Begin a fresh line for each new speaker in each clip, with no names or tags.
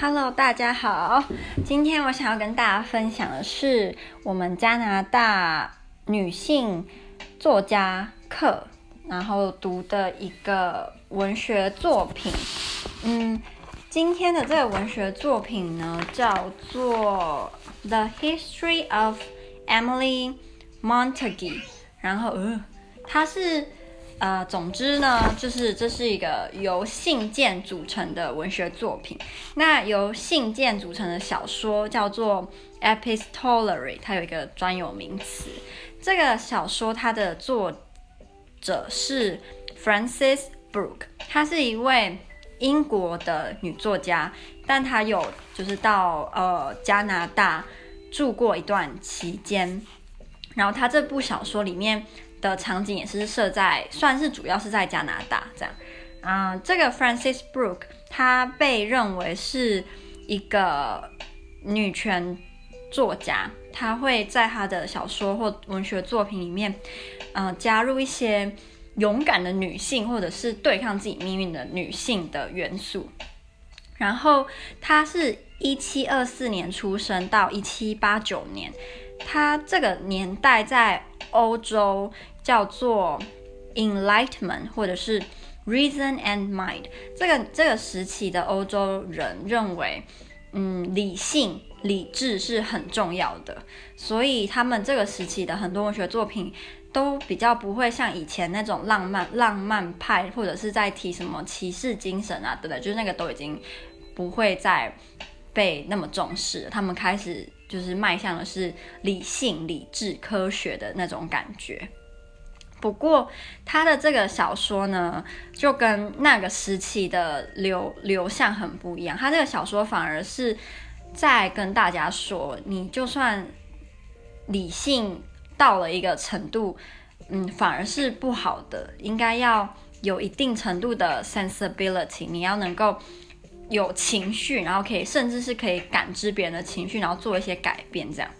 Hello，大家好。今天我想要跟大家分享的是我们加拿大女性作家课，然后读的一个文学作品。嗯，今天的这个文学作品呢，叫做《The History of Emily Montague》。然后，呃，它是。呃，总之呢，就是这是一个由信件组成的文学作品。那由信件组成的小说叫做 epistolary，它有一个专有名词。这个小说它的作者是 Frances Brooke，她是一位英国的女作家，但她有就是到呃加拿大住过一段期间。然后她这部小说里面。的场景也是设在，算是主要是在加拿大这样。啊、这个 Frances Brooke 她被认为是一个女权作家，她会在她的小说或文学作品里面，呃，加入一些勇敢的女性或者是对抗自己命运的女性的元素。然后她是一七二四年出生到一七八九年，她这个年代在欧洲。叫做 Enlightenment 或者是 Reason and Mind，这个这个时期的欧洲人认为，嗯，理性、理智是很重要的，所以他们这个时期的很多文学作品都比较不会像以前那种浪漫、浪漫派，或者是在提什么骑士精神啊等等，就是那个都已经不会再被那么重视。他们开始就是迈向的是理性、理智、科学的那种感觉。不过，他的这个小说呢，就跟那个时期的流流向很不一样。他这个小说反而是在跟大家说，你就算理性到了一个程度，嗯，反而是不好的。应该要有一定程度的 sensibility，你要能够有情绪，然后可以甚至是可以感知别人的情绪，然后做一些改变，这样。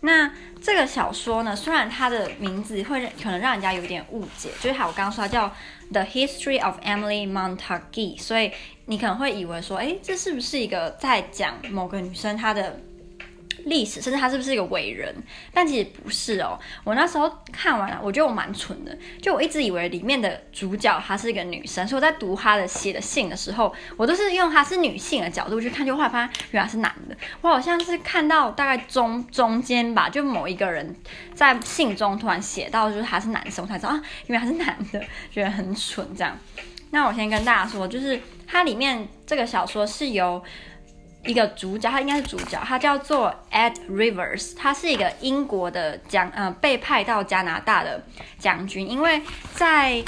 那这个小说呢，虽然它的名字会可能让人家有点误解，就是好，我刚刚说它叫《The History of Emily Montague》，所以你可能会以为说，诶，这是不是一个在讲某个女生她的？历史，甚至他是不是一个伟人？但其实不是哦。我那时候看完了，我觉得我蛮蠢的。就我一直以为里面的主角她是一个女生，所以我在读她的写的信的时候，我都是用她是女性的角度去看，就后来发现原来是男的。我好像是看到大概中中间吧，就某一个人在信中突然写到，就是他是男生，我才知道啊，原来他是男的，觉得很蠢这样。那我先跟大家说，就是它里面这个小说是由。一个主角，他应该是主角，他叫做 Ed Rivers，他是一个英国的将，呃，被派到加拿大的将军。因为在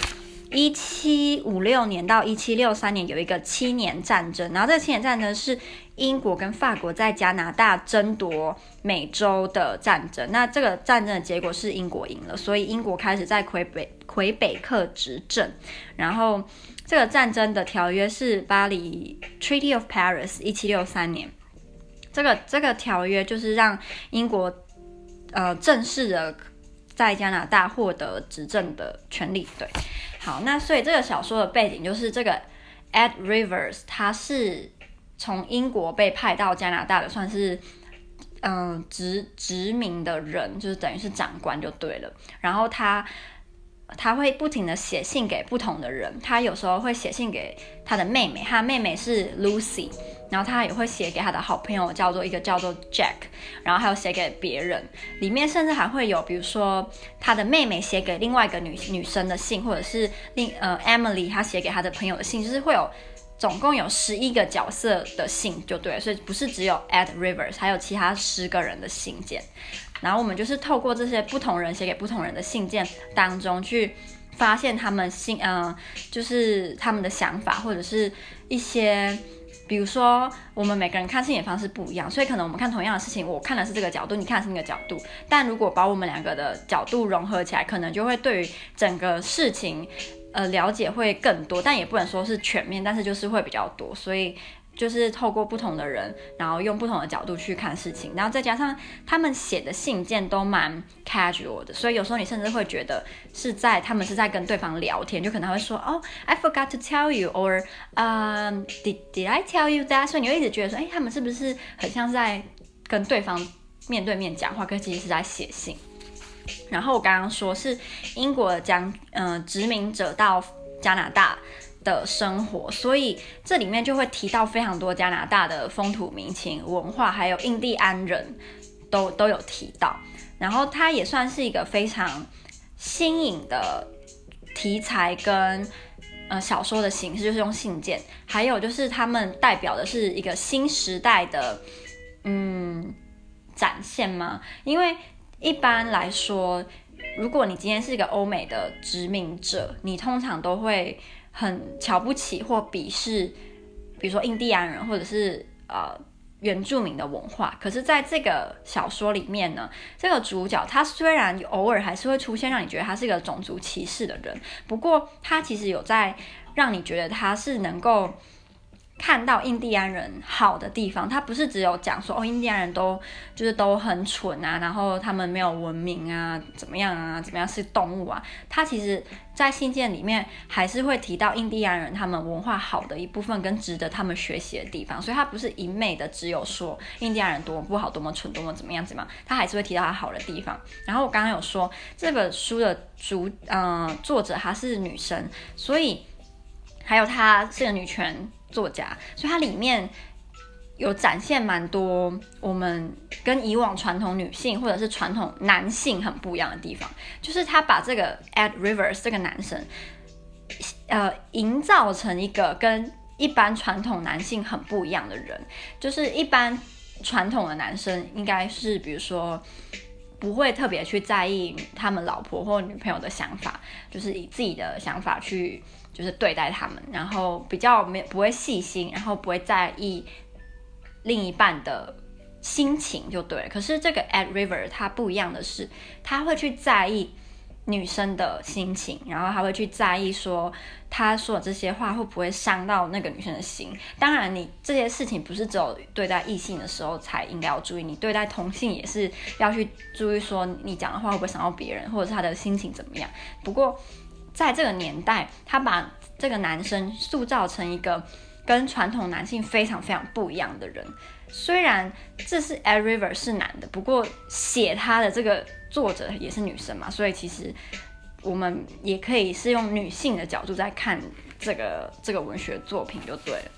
一七五六年到一七六三年有一个七年战争，然后这七年战争是英国跟法国在加拿大争夺美洲的战争。那这个战争的结果是英国赢了，所以英国开始在魁北魁北克执政，然后。这个战争的条约是巴黎 Treaty of Paris，一七六三年。这个这个条约就是让英国呃正式的在加拿大获得执政的权利。对，好，那所以这个小说的背景就是这个 Ed Rivers，他是从英国被派到加拿大的，算是嗯、殖殖民的人，就是等于是长官就对了。然后他。他会不停的写信给不同的人，他有时候会写信给他的妹妹，他的妹妹是 Lucy，然后他也会写给他的好朋友，叫做一个叫做 Jack，然后还有写给别人，里面甚至还会有，比如说他的妹妹写给另外一个女女生的信，或者是另呃 Emily 她写给她的朋友的信，就是会有总共有十一个角色的信就对，所以不是只有 Ed Rivers，还有其他十个人的信件。然后我们就是透过这些不同人写给不同人的信件当中，去发现他们信，嗯、呃，就是他们的想法，或者是一些，比如说我们每个人看事情方式不一样，所以可能我们看同样的事情，我看的是这个角度，你看的是那个角度，但如果把我们两个的角度融合起来，可能就会对于整个事情，呃，了解会更多，但也不能说是全面，但是就是会比较多，所以。就是透过不同的人，然后用不同的角度去看事情，然后再加上他们写的信件都蛮 casual 的，所以有时候你甚至会觉得是在他们是在跟对方聊天，就可能会说哦，I forgot to tell you，or、um,，did did I tell you that？所以你会一直觉得说，哎，他们是不是很像在跟对方面对面讲话，可是其实是在写信。然后我刚刚说是英国将嗯、殖民者到加拿大。的生活，所以这里面就会提到非常多加拿大的风土民情、文化，还有印第安人都都有提到。然后它也算是一个非常新颖的题材跟呃小说的形式，就是用信件，还有就是他们代表的是一个新时代的嗯展现吗？因为一般来说，如果你今天是一个欧美的殖民者，你通常都会。很瞧不起或鄙视，比如说印第安人或者是呃原住民的文化。可是，在这个小说里面呢，这个主角他虽然偶尔还是会出现让你觉得他是一个种族歧视的人，不过他其实有在让你觉得他是能够。看到印第安人好的地方，他不是只有讲说哦，印第安人都就是都很蠢啊，然后他们没有文明啊，怎么样啊，怎么样是动物啊？他其实，在信件里面还是会提到印第安人他们文化好的一部分跟值得他们学习的地方，所以他不是一昧的只有说印第安人多么不好，多么蠢，多么怎么样怎么样，他还是会提到他好的地方。然后我刚刚有说这本书的主嗯、呃、作者她是女生，所以还有她是个女权。作家，所以它里面有展现蛮多我们跟以往传统女性或者是传统男性很不一样的地方，就是他把这个 Ed Rivers 这个男生，呃，营造成一个跟一般传统男性很不一样的人，就是一般传统的男生应该是比如说不会特别去在意他们老婆或女朋友的想法，就是以自己的想法去。就是对待他们，然后比较没不会细心，然后不会在意另一半的心情就对了。可是这个 Ed River 他不一样的是，他会去在意女生的心情，然后他会去在意说他说的这些话会不会伤到那个女生的心。当然，你这些事情不是只有对待异性的时候才应该要注意，你对待同性也是要去注意说你讲的话会不会伤到别人，或者是他的心情怎么样。不过。在这个年代，他把这个男生塑造成一个跟传统男性非常非常不一样的人。虽然这是 Ed Rivers 是男的，不过写他的这个作者也是女生嘛，所以其实我们也可以是用女性的角度在看这个这个文学作品就对了。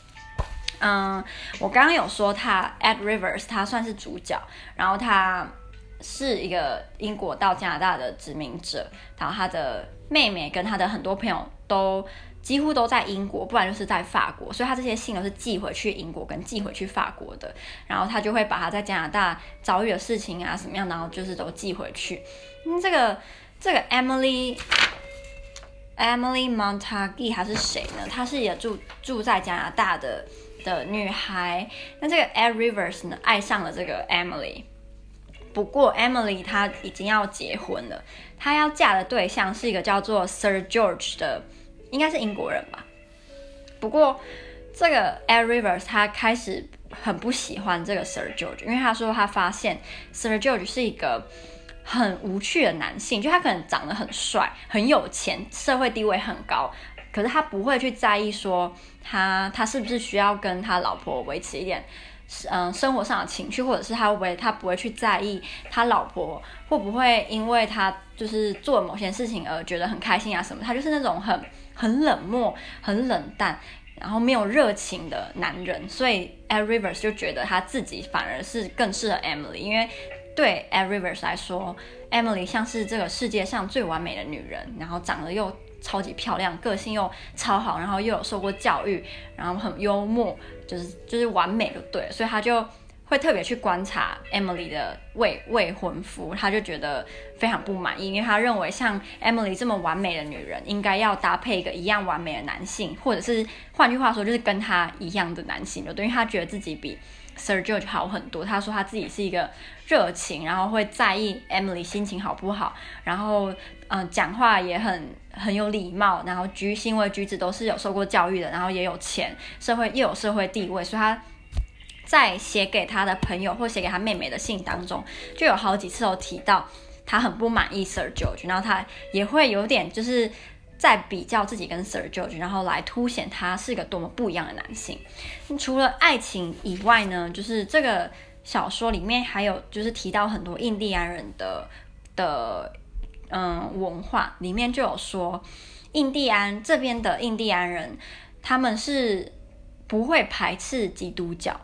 嗯，我刚刚有说他 Ed Rivers 他算是主角，然后他是一个英国到加拿大的殖民者，然后他的。妹妹跟她的很多朋友都几乎都在英国，不然就是在法国，所以她这些信都是寄回去英国跟寄回去法国的。然后她就会把她在加拿大遭遇的事情啊什么样，然后就是都寄回去。嗯，这个这个 Emily Emily Montague 她是谁呢？她是也住住在加拿大的的女孩。那这个 Ed Rivers 呢，爱上了这个 Emily。不过 Emily 她已经要结婚了，她要嫁的对象是一个叫做 Sir George 的，应该是英国人吧。不过这个 Ed Rivers 他开始很不喜欢这个 Sir George，因为他说他发现 Sir George 是一个很无趣的男性，就他可能长得很帅、很有钱、社会地位很高，可是他不会去在意说他他是不是需要跟他老婆维持一点。嗯，生活上的情绪，或者是他会不会，他不会去在意他老婆会不会因为他就是做某些事情而觉得很开心啊什么？他就是那种很很冷漠、很冷淡，然后没有热情的男人。所以 Ed Rivers 就觉得他自己反而是更适合 Emily，因为对 Ed Rivers 来说，Emily 像是这个世界上最完美的女人，然后长得又。超级漂亮，个性又超好，然后又有受过教育，然后很幽默，就是就是完美就对，所以他就会特别去观察 Emily 的未未婚夫，他就觉得非常不满意，因为他认为像 Emily 这么完美的女人，应该要搭配一个一样完美的男性，或者是换句话说，就是跟他一样的男性，就等于他觉得自己比 Sir George 好很多。他说他自己是一个热情，然后会在意 Emily 心情好不好，然后嗯、讲话也很很有礼貌，然后举行为举止都是有受过教育的，然后也有钱，社会又有社会地位，所以他。在写给他的朋友或写给他妹妹的信当中，就有好几次有提到他很不满意 Sir George，然后他也会有点就是在比较自己跟 Sir George，然后来凸显他是一个多么不一样的男性。除了爱情以外呢，就是这个小说里面还有就是提到很多印第安人的的嗯文化，里面就有说印第安这边的印第安人他们是不会排斥基督教。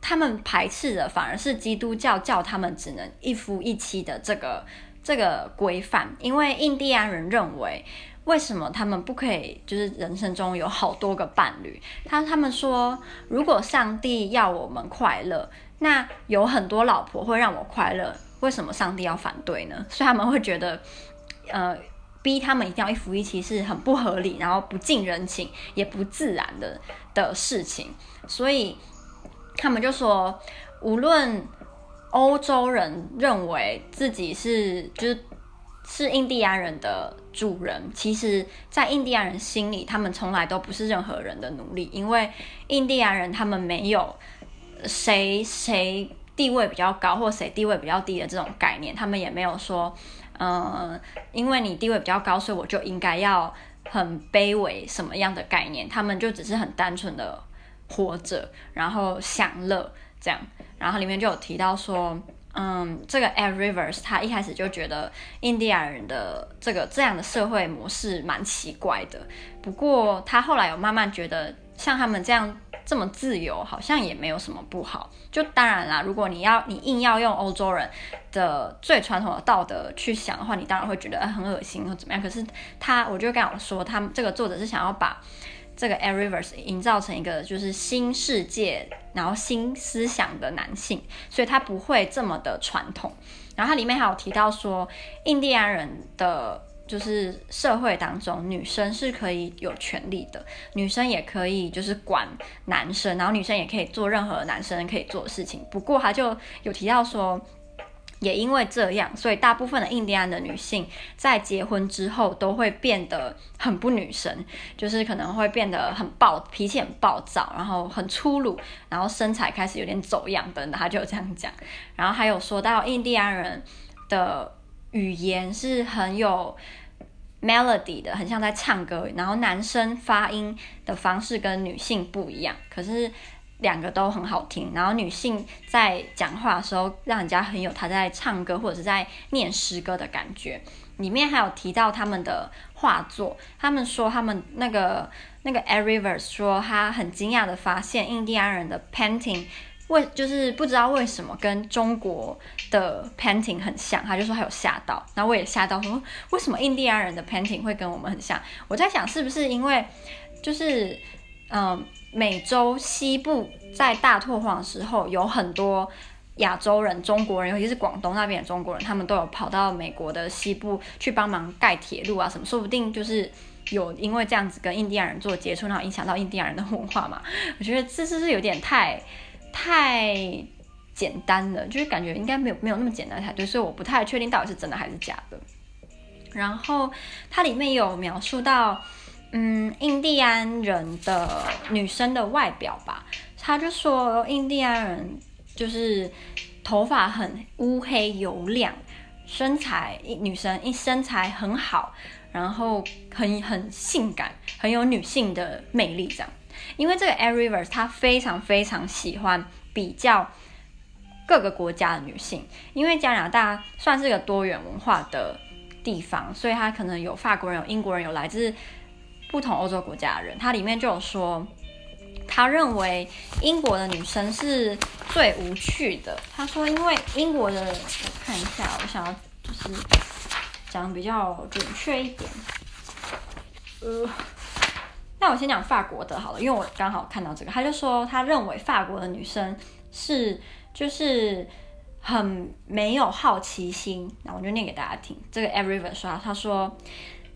他们排斥的反而是基督教叫他们只能一夫一妻的这个这个规范，因为印第安人认为，为什么他们不可以就是人生中有好多个伴侣？他他们说，如果上帝要我们快乐，那有很多老婆会让我快乐，为什么上帝要反对呢？所以他们会觉得，呃，逼他们一定要一夫一妻是很不合理，然后不近人情，也不自然的的事情，所以。他们就说，无论欧洲人认为自己是就是是印第安人的主人，其实，在印第安人心里，他们从来都不是任何人的奴隶，因为印第安人他们没有谁谁地位比较高或谁地位比较低的这种概念，他们也没有说，嗯、因为你地位比较高，所以我就应该要很卑微什么样的概念，他们就只是很单纯的。活着，然后享乐，这样，然后里面就有提到说，嗯，这个 Ed Rivers 他一开始就觉得印第安人的这个这样的社会模式蛮奇怪的，不过他后来有慢慢觉得，像他们这样这么自由，好像也没有什么不好。就当然啦，如果你要你硬要用欧洲人的最传统的道德去想的话，你当然会觉得很恶心或怎么样。可是他，我就跟我说，他们这个作者是想要把。这个 Ed Rivers 营造成一个就是新世界，然后新思想的男性，所以他不会这么的传统。然后它里面还有提到说，印第安人的就是社会当中，女生是可以有权利的，女生也可以就是管男生，然后女生也可以做任何男生可以做的事情。不过他就有提到说。也因为这样，所以大部分的印第安的女性在结婚之后都会变得很不女神，就是可能会变得很暴，脾气很暴躁，然后很粗鲁，然后身材开始有点走样等等，他就这样讲。然后还有说到印第安人的语言是很有 melody 的，很像在唱歌，然后男生发音的方式跟女性不一样，可是。两个都很好听，然后女性在讲话的时候，让人家很有她在唱歌或者是在念诗歌的感觉。里面还有提到他们的画作，他们说他们那个那个 Ed Rivers 说他很惊讶的发现印第安人的 painting 为就是不知道为什么跟中国的 painting 很像，他就说他有吓到，然后我也吓到说为什么印第安人的 painting 会跟我们很像？我在想是不是因为就是嗯。美洲西部在大拓荒的时候，有很多亚洲人、中国人，尤其是广东那边的中国人，他们都有跑到美国的西部去帮忙盖铁路啊什么，说不定就是有因为这样子跟印第安人做接触，然后影响到印第安人的文化嘛。我觉得这是是有点太太简单了，就是感觉应该没有没有那么简单才对，所以我不太确定到底是真的还是假的。然后它里面有描述到。嗯，印第安人的女生的外表吧，他就说印第安人就是头发很乌黑油亮，身材女生一身材很好，然后很很性感，很有女性的魅力这样。因为这个 Ed Rivers 他非常非常喜欢比较各个国家的女性，因为加拿大算是个多元文化的地方，所以他可能有法国人、有英国人、有来自。不同欧洲国家的人，他里面就有说，他认为英国的女生是最无趣的。他说，因为英国的，我看一下，我想要就是讲比较准确一点。呃，那我先讲法国的好了，因为我刚好看到这个，他就说他认为法国的女生是就是很没有好奇心。那我就念给大家听。这个 Ed Rivers 说，他说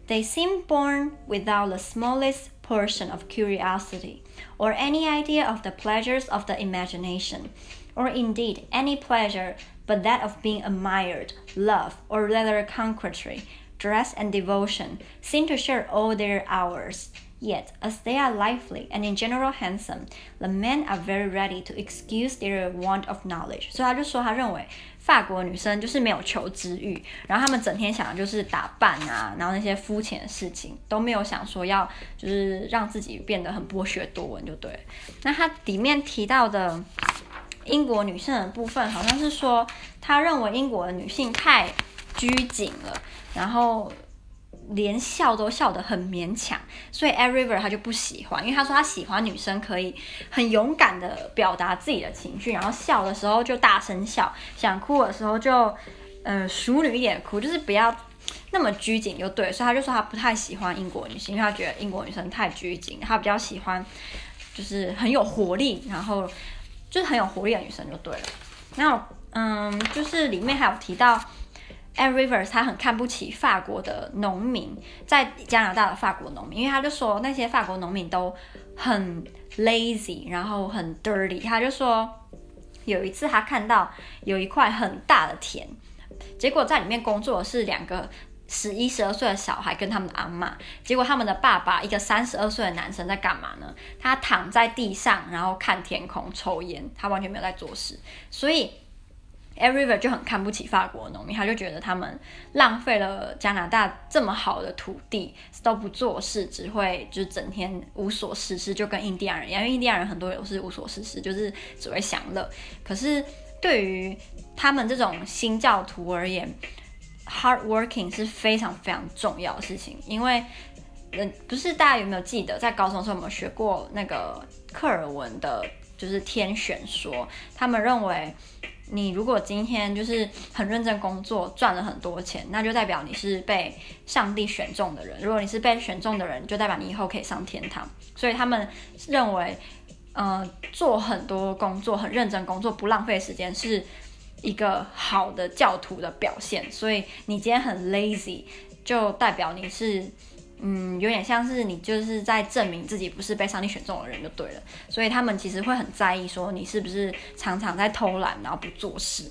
：“They seem born without the smallest portion of curiosity or any idea of the pleasures of the imagination, or indeed any pleasure but that of being admired, loved, or rather coquetry, dress, and devotion seem to share all their hours.” Yet, as they are lively and in general handsome, the men are very ready to excuse their want of knowledge. 所以他就说，他认为 法国女生就是没有求知欲，然后她们整天想的就是打扮啊，然后那些肤浅的事情都没有想说要就是让自己变得很博学多闻就对。那他里面提到的英国女性的部分，好像是说她认为英国的女性太拘谨了，然后。连笑都笑得很勉强，所以 Ed Rivers 他就不喜欢，因为他说他喜欢女生可以很勇敢的表达自己的情绪，然后笑的时候就大声笑，想哭的时候就呃淑女一点哭，就是不要那么拘谨就对，所以他就说他不太喜欢英国女性，因为他觉得英国女生太拘谨，他比较喜欢就是很有活力，然后就是很有活力的女生就对了。然后嗯，就是里面还有提到。Ed Rivers 他很看不起法国的农民，在加拿大的法国农民，因为他就说那些法国农民都很 lazy，然后很 dirty。他就说有一次他看到有一块很大的田，结果在里面工作的是两个十一、十二岁的小孩跟他们的阿嬷，结果他们的爸爸一个三十二岁的男生在干嘛呢？他躺在地上，然后看天空抽烟，他完全没有在做事，所以。Ed Rivers 就很看不起法国农民，他就觉得他们浪费了加拿大这么好的土地，都不做事，只会就是整天无所事事，就跟印第安人一样。因为印第安人很多也都是无所事事，就是只会享乐。可是对于他们这种新教徒而言，hard working 是非常非常重要的事情。因为，嗯，不是大家有没有记得，在高中的时候有没有学过那个课尔文的，就是天选说，他们认为。你如果今天就是很认真工作，赚了很多钱，那就代表你是被上帝选中的人。如果你是被选中的人，就代表你以后可以上天堂。所以他们认为，呃，做很多工作，很认真工作，不浪费时间，是一个好的教徒的表现。所以你今天很 lazy，就代表你是。嗯，有点像是你就是在证明自己不是被上帝选中的人就对了，所以他们其实会很在意说你是不是常常在偷懒，然后不做事。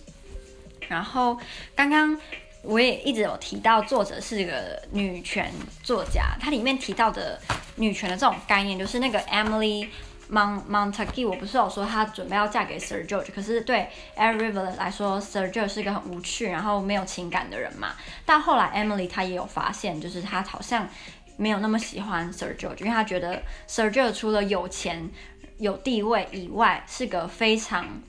然后刚刚我也一直有提到，作者是一个女权作家，她里面提到的女权的这种概念，就是那个 Emily Montague 我不是有说她准备要嫁给 Sir George，可是对 e r i v e r 来说，Sir George 是一个很无趣，然后没有情感的人嘛。但后来 Emily 她也有发现，就是她好像。没有那么喜欢 Sir George，因为他觉得 Sir George 除了有钱有地位以外，是个非常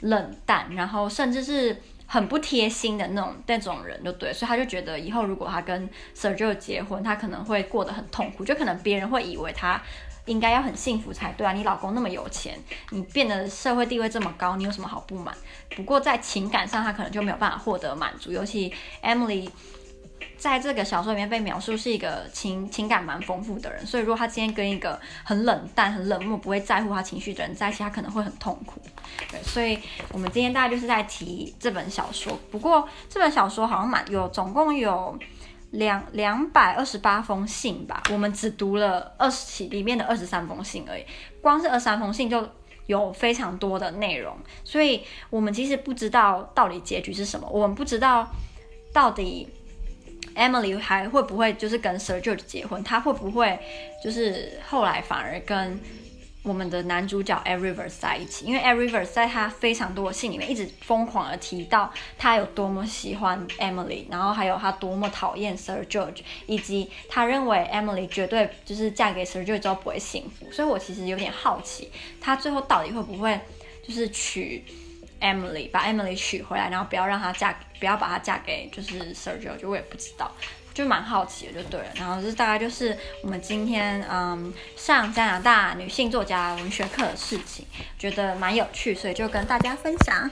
冷淡，然后甚至是很不贴心的那种那种人，就对，所以他就觉得以后如果他跟 Sir George 结婚，他可能会过得很痛苦，就可能别人会以为他应该要很幸福才对啊，你老公那么有钱，你变得社会地位这么高，你有什么好不满？不过在情感上，他可能就没有办法获得满足，尤其 Emily。在这个小说里面被描述是一个情情感蛮丰富的人，所以如果他今天跟一个很冷淡、很冷漠、不会在乎他情绪的人在一起，他可能会很痛苦。对，所以我们今天大概就是在提这本小说。不过这本小说好像蛮有，总共有两两百二十八封信吧，我们只读了二十期里面的二十三封信而已。光是二十三封信就有非常多的内容，所以我们其实不知道到底结局是什么，我们不知道到底。Emily 还会不会就是跟 Sir George 结婚？他会不会就是后来反而跟我们的男主角 e r i v e r s 在一起？因为 e r i v e r s 在他非常多的信里面一直疯狂的提到他有多么喜欢 Emily，然后还有他多么讨厌 Sir George，以及他认为 Emily 绝对就是嫁给 Sir George 之后不会幸福。所以我其实有点好奇，他最后到底会不会就是娶 Emily，把 Emily 娶回来，然后不要让她嫁，不要把她嫁给就是 Sirgio，就我也不知道，就蛮好奇的，就对了。然后这大概就是我们今天嗯上加拿大女性作家文学课的事情，觉得蛮有趣，所以就跟大家分享。